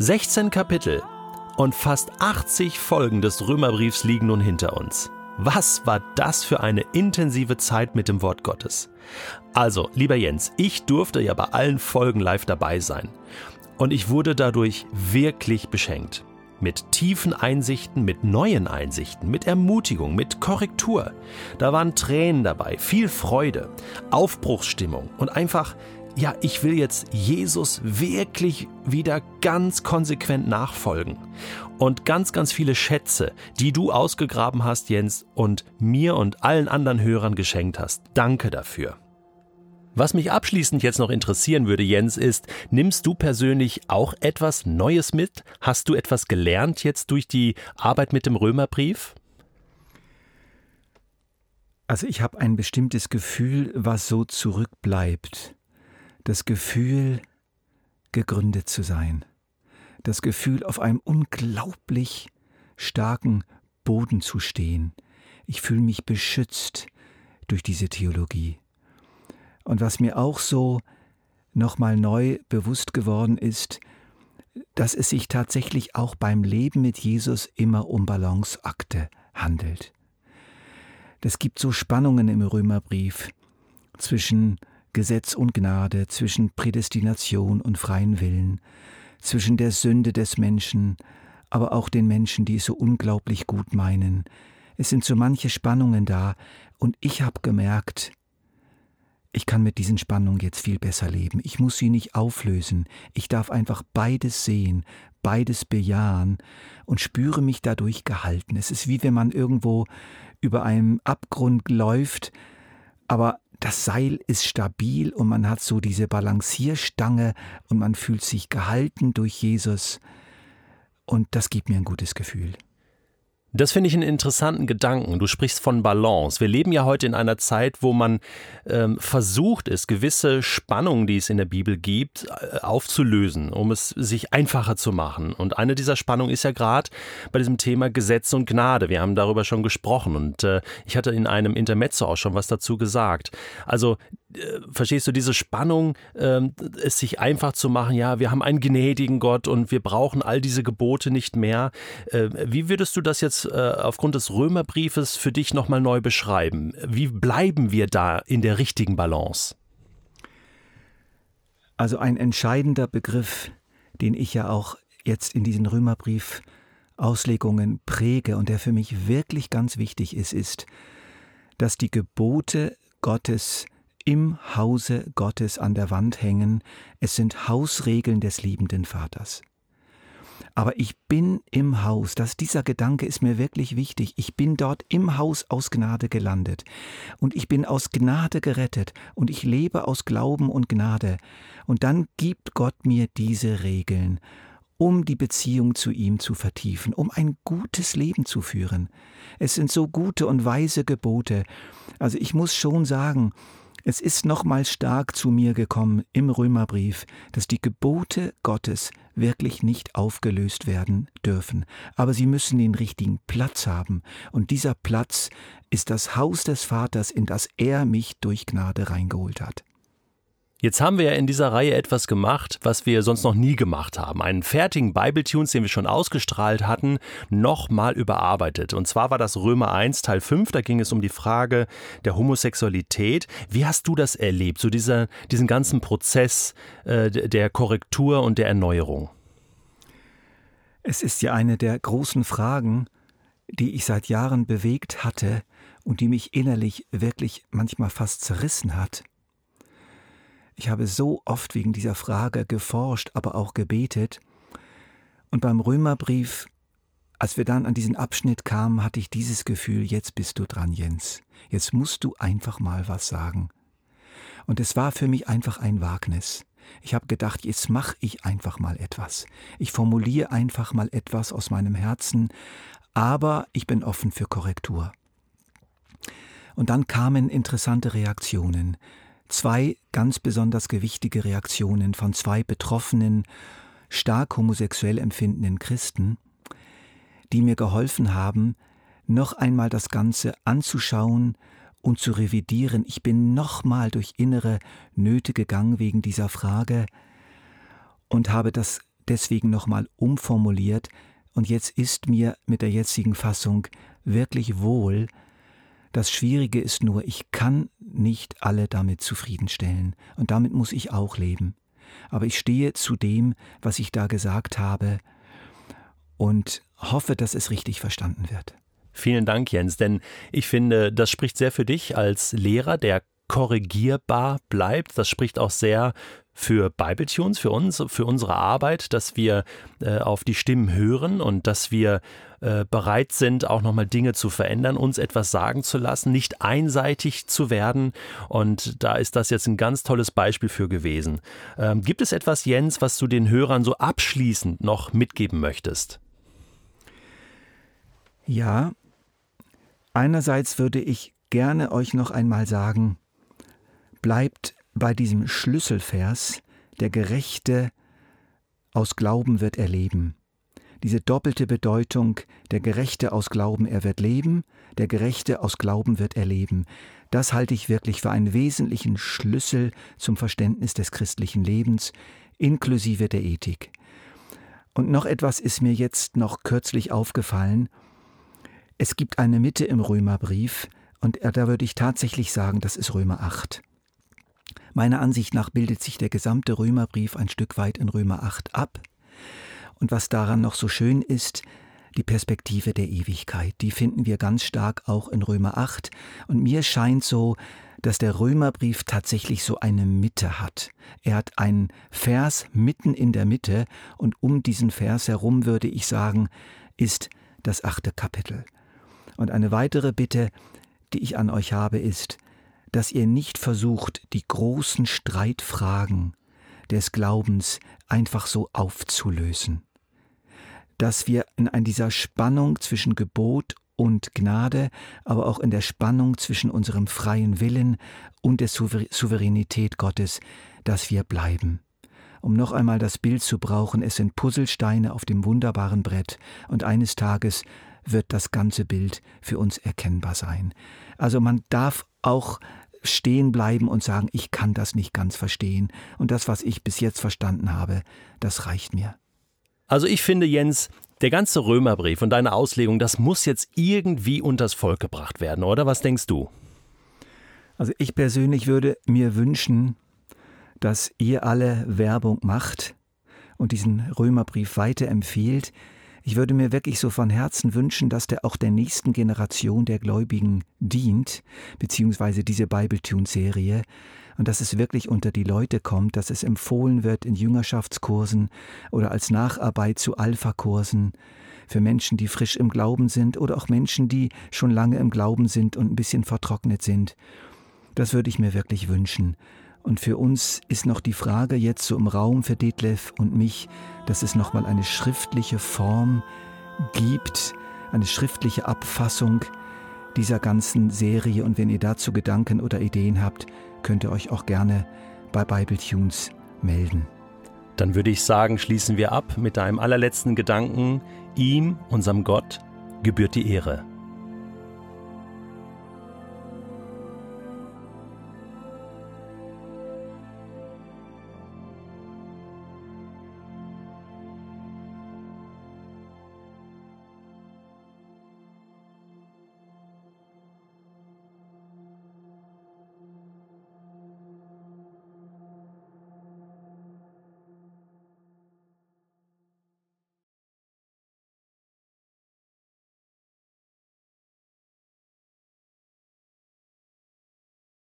16 Kapitel und fast 80 Folgen des Römerbriefs liegen nun hinter uns. Was war das für eine intensive Zeit mit dem Wort Gottes? Also, lieber Jens, ich durfte ja bei allen Folgen live dabei sein. Und ich wurde dadurch wirklich beschenkt. Mit tiefen Einsichten, mit neuen Einsichten, mit Ermutigung, mit Korrektur. Da waren Tränen dabei, viel Freude, Aufbruchsstimmung und einfach ja, ich will jetzt Jesus wirklich wieder ganz konsequent nachfolgen. Und ganz, ganz viele Schätze, die du ausgegraben hast, Jens, und mir und allen anderen Hörern geschenkt hast. Danke dafür. Was mich abschließend jetzt noch interessieren würde, Jens, ist, nimmst du persönlich auch etwas Neues mit? Hast du etwas gelernt jetzt durch die Arbeit mit dem Römerbrief? Also ich habe ein bestimmtes Gefühl, was so zurückbleibt das Gefühl, gegründet zu sein, das Gefühl, auf einem unglaublich starken Boden zu stehen. Ich fühle mich beschützt durch diese Theologie. Und was mir auch so nochmal neu bewusst geworden ist, dass es sich tatsächlich auch beim Leben mit Jesus immer um Balanceakte handelt. Es gibt so Spannungen im Römerbrief zwischen Gesetz und Gnade, zwischen Prädestination und freien Willen, zwischen der Sünde des Menschen, aber auch den Menschen, die es so unglaublich gut meinen. Es sind so manche Spannungen da, und ich habe gemerkt, ich kann mit diesen Spannungen jetzt viel besser leben. Ich muss sie nicht auflösen. Ich darf einfach beides sehen, beides bejahen und spüre mich dadurch gehalten. Es ist wie wenn man irgendwo über einem Abgrund läuft, aber das Seil ist stabil und man hat so diese Balancierstange und man fühlt sich gehalten durch Jesus und das gibt mir ein gutes Gefühl. Das finde ich einen interessanten Gedanken. Du sprichst von Balance. Wir leben ja heute in einer Zeit, wo man ähm, versucht ist, gewisse Spannungen, die es in der Bibel gibt, äh, aufzulösen, um es sich einfacher zu machen. Und eine dieser Spannungen ist ja gerade bei diesem Thema Gesetz und Gnade. Wir haben darüber schon gesprochen und äh, ich hatte in einem Intermezzo auch schon was dazu gesagt. Also äh, verstehst du diese Spannung, äh, es sich einfach zu machen, ja, wir haben einen gnädigen Gott und wir brauchen all diese Gebote nicht mehr. Äh, wie würdest du das jetzt äh, aufgrund des Römerbriefes für dich nochmal neu beschreiben? Wie bleiben wir da in der richtigen Balance? Also ein entscheidender Begriff, den ich ja auch jetzt in diesen Römerbrief Auslegungen präge und der für mich wirklich ganz wichtig ist, ist, dass die Gebote Gottes im Hause Gottes an der Wand hängen. Es sind Hausregeln des liebenden Vaters. Aber ich bin im Haus, dass dieser Gedanke ist mir wirklich wichtig. Ich bin dort im Haus aus Gnade gelandet. Und ich bin aus Gnade gerettet. Und ich lebe aus Glauben und Gnade. Und dann gibt Gott mir diese Regeln, um die Beziehung zu ihm zu vertiefen, um ein gutes Leben zu führen. Es sind so gute und weise Gebote. Also ich muss schon sagen, es ist nochmals stark zu mir gekommen im Römerbrief, dass die Gebote Gottes wirklich nicht aufgelöst werden dürfen, aber sie müssen den richtigen Platz haben, und dieser Platz ist das Haus des Vaters, in das er mich durch Gnade reingeholt hat. Jetzt haben wir ja in dieser Reihe etwas gemacht, was wir sonst noch nie gemacht haben. Einen fertigen Bible-Tunes, den wir schon ausgestrahlt hatten, nochmal überarbeitet. Und zwar war das Römer 1, Teil 5, da ging es um die Frage der Homosexualität. Wie hast du das erlebt, so dieser, diesen ganzen Prozess äh, der Korrektur und der Erneuerung? Es ist ja eine der großen Fragen, die ich seit Jahren bewegt hatte und die mich innerlich wirklich manchmal fast zerrissen hat. Ich habe so oft wegen dieser Frage geforscht, aber auch gebetet. Und beim Römerbrief, als wir dann an diesen Abschnitt kamen, hatte ich dieses Gefühl, jetzt bist du dran, Jens. Jetzt musst du einfach mal was sagen. Und es war für mich einfach ein Wagnis. Ich habe gedacht, jetzt mache ich einfach mal etwas. Ich formuliere einfach mal etwas aus meinem Herzen, aber ich bin offen für Korrektur. Und dann kamen interessante Reaktionen zwei ganz besonders gewichtige Reaktionen von zwei betroffenen, stark homosexuell empfindenden Christen, die mir geholfen haben, noch einmal das Ganze anzuschauen und zu revidieren. Ich bin nochmal durch innere Nöte gegangen wegen dieser Frage und habe das deswegen nochmal umformuliert und jetzt ist mir mit der jetzigen Fassung wirklich wohl. Das Schwierige ist nur, ich kann nicht alle damit zufriedenstellen und damit muss ich auch leben. Aber ich stehe zu dem, was ich da gesagt habe und hoffe, dass es richtig verstanden wird. Vielen Dank, Jens, denn ich finde, das spricht sehr für dich als Lehrer, der korrigierbar bleibt. Das spricht auch sehr für Bibletunes, für uns, für unsere Arbeit, dass wir äh, auf die Stimmen hören und dass wir äh, bereit sind, auch nochmal Dinge zu verändern, uns etwas sagen zu lassen, nicht einseitig zu werden. Und da ist das jetzt ein ganz tolles Beispiel für gewesen. Ähm, gibt es etwas, Jens, was du den Hörern so abschließend noch mitgeben möchtest? Ja, einerseits würde ich gerne euch noch einmal sagen, bleibt bei diesem Schlüsselvers, der Gerechte aus Glauben wird erleben. Diese doppelte Bedeutung, der Gerechte aus Glauben, er wird leben, der Gerechte aus Glauben wird erleben, das halte ich wirklich für einen wesentlichen Schlüssel zum Verständnis des christlichen Lebens, inklusive der Ethik. Und noch etwas ist mir jetzt noch kürzlich aufgefallen, es gibt eine Mitte im Römerbrief, und da würde ich tatsächlich sagen, das ist Römer 8. Meiner Ansicht nach bildet sich der gesamte Römerbrief ein Stück weit in Römer 8 ab. Und was daran noch so schön ist, die Perspektive der Ewigkeit, die finden wir ganz stark auch in Römer 8. Und mir scheint so, dass der Römerbrief tatsächlich so eine Mitte hat. Er hat einen Vers mitten in der Mitte und um diesen Vers herum würde ich sagen, ist das achte Kapitel. Und eine weitere Bitte, die ich an euch habe, ist, dass ihr nicht versucht, die großen Streitfragen des Glaubens einfach so aufzulösen. Dass wir in dieser Spannung zwischen Gebot und Gnade, aber auch in der Spannung zwischen unserem freien Willen und der Souveränität Gottes, dass wir bleiben. Um noch einmal das Bild zu brauchen, es sind Puzzlesteine auf dem wunderbaren Brett, und eines Tages wird das ganze Bild für uns erkennbar sein. Also man darf auch stehen bleiben und sagen, ich kann das nicht ganz verstehen und das, was ich bis jetzt verstanden habe, das reicht mir. Also ich finde, Jens, der ganze Römerbrief und deine Auslegung, das muss jetzt irgendwie unters Volk gebracht werden, oder was denkst du? Also ich persönlich würde mir wünschen, dass ihr alle Werbung macht und diesen Römerbrief weiterempfiehlt. Ich würde mir wirklich so von Herzen wünschen, dass der auch der nächsten Generation der Gläubigen dient, beziehungsweise diese Bibletune-Serie, und dass es wirklich unter die Leute kommt, dass es empfohlen wird in Jüngerschaftskursen oder als Nacharbeit zu Alpha-Kursen für Menschen, die frisch im Glauben sind oder auch Menschen, die schon lange im Glauben sind und ein bisschen vertrocknet sind. Das würde ich mir wirklich wünschen. Und für uns ist noch die Frage jetzt so im Raum für Detlef und mich, dass es nochmal eine schriftliche Form gibt, eine schriftliche Abfassung dieser ganzen Serie. Und wenn ihr dazu Gedanken oder Ideen habt, könnt ihr euch auch gerne bei Bibletunes melden. Dann würde ich sagen, schließen wir ab mit einem allerletzten Gedanken. Ihm, unserem Gott, gebührt die Ehre.